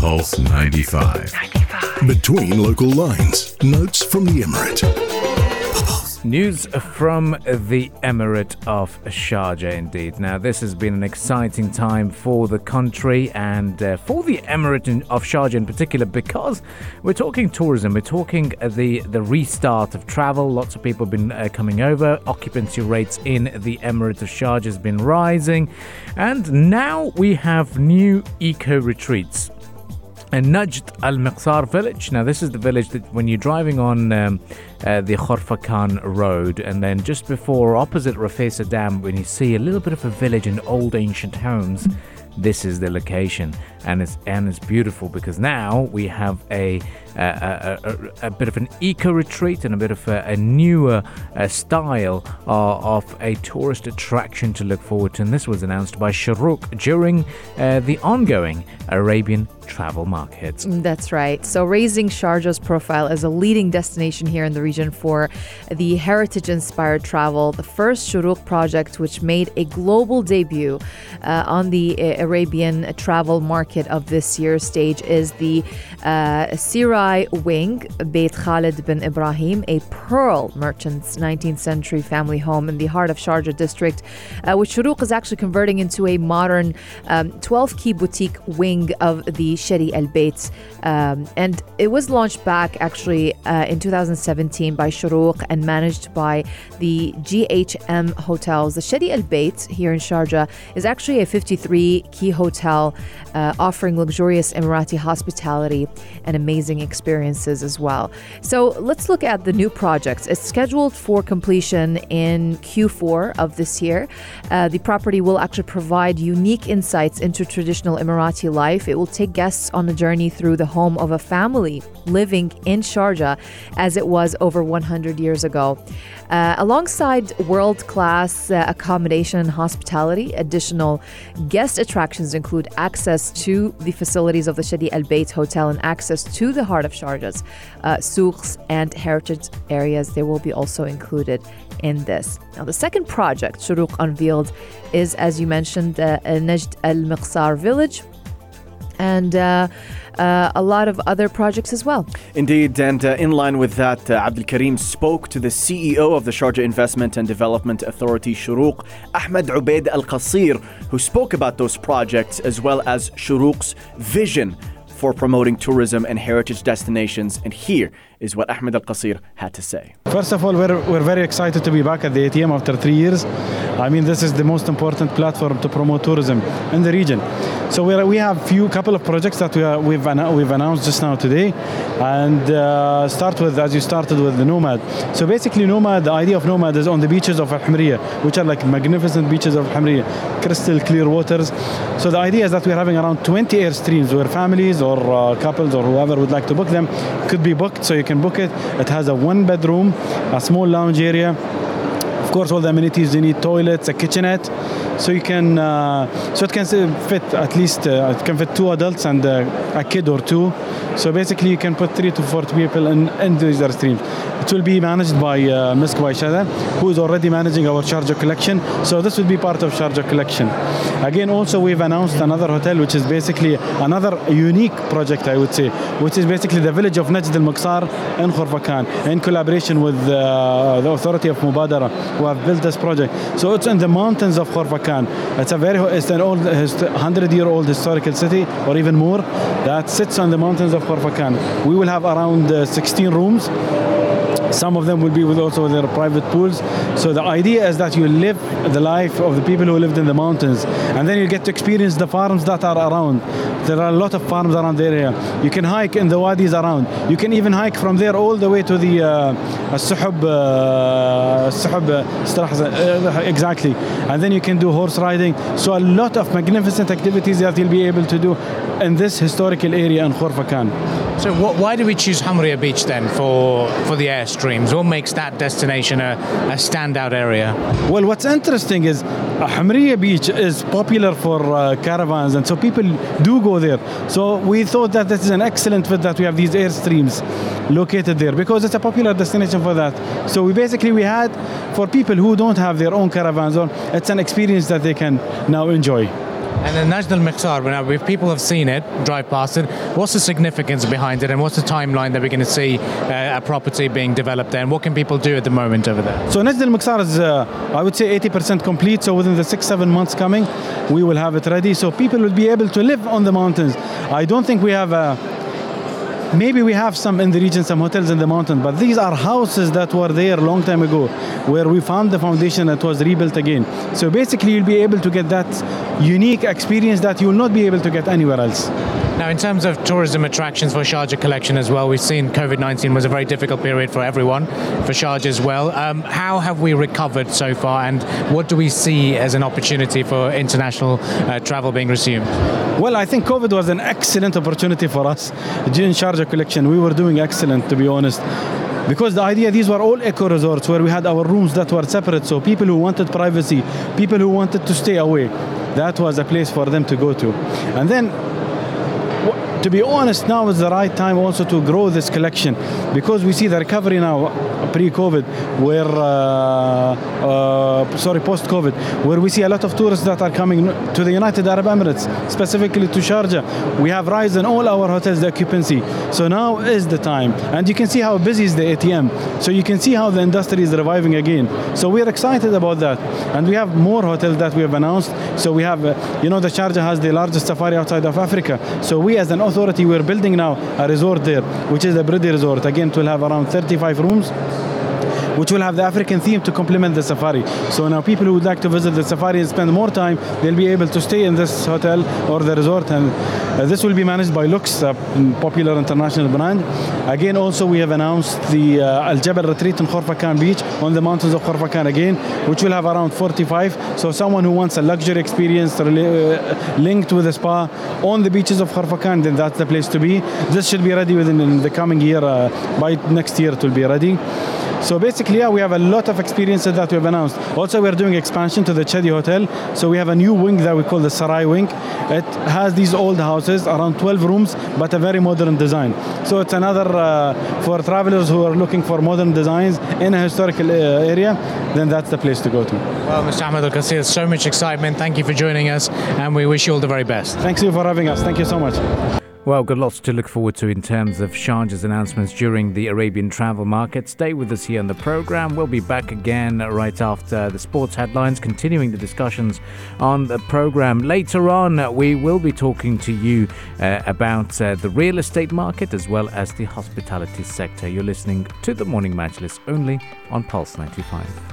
Pulse 95. 95. Between local lines, notes from the Emirate. News from the Emirate of Sharjah, indeed. Now, this has been an exciting time for the country and uh, for the Emirate of Sharjah in particular because we're talking tourism, we're talking uh, the, the restart of travel. Lots of people have been uh, coming over. Occupancy rates in the Emirate of Sharjah has been rising. And now we have new eco retreats and Najd Al Miqsar village. Now, this is the village that when you're driving on um, uh, the Khorfakan road, and then just before, opposite Rafisah Dam, when you see a little bit of a village and old ancient homes, this is the location, and it's and it's beautiful because now we have a a, a, a bit of an eco retreat and a bit of a, newer uh, style uh, of a tourist attraction to look forward to. And this was announced by Shurooq during uh, the ongoing Arabian travel market. That's right. So, raising Sharjah's profile as a leading destination here in the region for the heritage inspired travel, the first Shurooq project, which made a global debut uh, on the uh, Arabian travel market of this year's stage, is the uh, Sarai Wing, Beit Khalid bin Ibrahim, a pearl merchant's 19th century family home in the heart of Sharjah district, uh, which Shurooq is actually converting into a modern 12 um, key boutique wing of the Chedi Al Bait. Um, and it was launched back actually uh, in 2017 by Shurooq and managed by the GHM hotels. The Chedi Al Bait here in Sharjah is actually a 53 key hotel uh, offering luxurious Emirati hospitality and amazing experiences as well. So let's look at the new projects. It's scheduled for completion in Q4 of this year. Uh, the property will actually provide unique insights into traditional Emirati life. It will take guests on a journey through the home of a family living in Sharjah as it was over 100 years ago. Uh, alongside world class uh, accommodation and hospitality, additional guest attractions include access to the facilities of the Chedi Al Bait Hotel and access to the heart of Sharjah's uh, souks and heritage areas. They will be also included in this. Now, the second project Shurooq unveiled is, as you mentioned, uh, Najd Al Miqsar village. And uh, uh, a lot of other projects as well. Indeed, and uh, in line with that, uh, Abdul Karim spoke to the CEO of the Sharjah Investment and Development Authority, Shurooq, Ahmed Ubaid Al Qaseer, who spoke about those projects as well as Shurooq's vision for promoting tourism and heritage destinations. And here is what Ahmed Al Qaseer had to say. First of all, we're, we're very excited to be back at the ATM after three years. I mean, this is the most important platform to promote tourism in the region. So we we have few couple of projects that we are, we've we've announced just now today, and uh, start with as you started with the Nomad. So basically, Nomad, the idea of Nomad is on the beaches of Al Hamriya, which are like magnificent beaches of Al Hamriya, crystal clear waters. So the idea is that we're having around 20 airstreams where families or uh, couples or whoever would like to book them could be booked. So you can book it. It has a one bedroom, a small lounge area. Of course, all the amenities you need toilets, a kitchenette. So you can, uh, so it can fit at least, uh, it can fit two adults and uh, a kid or two. So basically, you can put three to four people in, in these streams. It will be managed by uh, Mysk who is already managing our Sharjah collection. So this will be part of Sharjah collection. Again, also we've announced another hotel, which is basically another unique project, I would say, which is basically the village of Najd al Muqsar in Khorfakan, in collaboration with uh, the authority of Mubadara, who have built this project. So it's in the mountains of Khorfakan. It's a very, it's an old, 100-year-old historical city, or even more, that sits on the mountains of Khorfakan. We will have around uh, 16 rooms some of them will be with also their private pools. So the idea is that you live the life of the people who lived in the mountains, and then you get to experience the farms that are around. There are a lot of farms around the area. You can hike in the wadis around. You can even hike from there all the way to the uh, Suhub, uh, Suhub, uh, exactly. And then you can do horse riding. So a lot of magnificent activities that you'll be able to do in this historical area in Khorfakan. So why do we choose Hamria Beach then for, for the airstreams? What makes that destination a, a standout area? Well, what's interesting is uh, Hamria Beach is popular for uh, caravans and so people do go there. So we thought that this is an excellent fit that we have these airstreams located there because it's a popular destination for that. So we basically we had for people who don't have their own caravans, it's an experience that they can now enjoy. And then Najd Al Miqsar, now if people have seen it, drive past it, what's the significance behind it and what's the timeline that we're going to see uh, a property being developed there and what can people do at the moment over there? So Najd Al Miqsar is, uh, I would say, 80% complete. So within the six, seven months coming, we will have it ready. So people will be able to live on the mountains. I don't think we have a maybe we have some in the region some hotels in the mountain but these are houses that were there a long time ago where we found the foundation that was rebuilt again. So basically you'll be able to get that unique experience that you will not be able to get anywhere else now, in terms of tourism attractions for Sharjah Collection as well, we've seen COVID 19 was a very difficult period for everyone, for Sharjah as well. Um, how have we recovered so far, and what do we see as an opportunity for international uh, travel being resumed? Well, I think COVID was an excellent opportunity for us. During Sharjah Collection, we were doing excellent, to be honest because the idea these were all eco resorts where we had our rooms that were separate so people who wanted privacy people who wanted to stay away that was a place for them to go to and then to be honest, now is the right time also to grow this collection because we see the recovery now pre-COVID, where uh, uh, sorry post-COVID, where we see a lot of tourists that are coming to the United Arab Emirates, specifically to Sharjah. We have rise in all our hotels the occupancy. So now is the time, and you can see how busy is the ATM. So you can see how the industry is reviving again. So we are excited about that, and we have more hotels that we have announced. So we have, uh, you know, the Sharjah has the largest safari outside of Africa. So we as an authority, we're building now a resort there, which is the Bridi Resort. Again, it will have around 35 rooms which will have the African theme to complement the safari. So now people who would like to visit the safari and spend more time, they'll be able to stay in this hotel or the resort. And uh, this will be managed by Lux, a popular international brand. Again, also we have announced the uh, Al Jabal Retreat in Khorfakan Beach on the mountains of Khorfakan again, which will have around 45. So someone who wants a luxury experience uh, linked with a spa on the beaches of Khorfakan, then that's the place to be. This should be ready within the coming year. Uh, by next year, it will be ready. So basically, yeah, we have a lot of experiences that we have announced. Also, we're doing expansion to the Chedi Hotel. So we have a new wing that we call the Sarai Wing. It has these old houses, around 12 rooms, but a very modern design. So it's another uh, for travelers who are looking for modern designs in a historical uh, area. Then that's the place to go to. Well, Mr. Ahmed Al Qaseer, so much excitement. Thank you for joining us, and we wish you all the very best. Thanks you for having us. Thank you so much. Well, got lots to look forward to in terms of Sharjah's announcements during the Arabian travel market. Stay with us here on the program. We'll be back again right after the sports headlines, continuing the discussions on the program. Later on, we will be talking to you uh, about uh, the real estate market as well as the hospitality sector. You're listening to the Morning Majlis only on Pulse 95.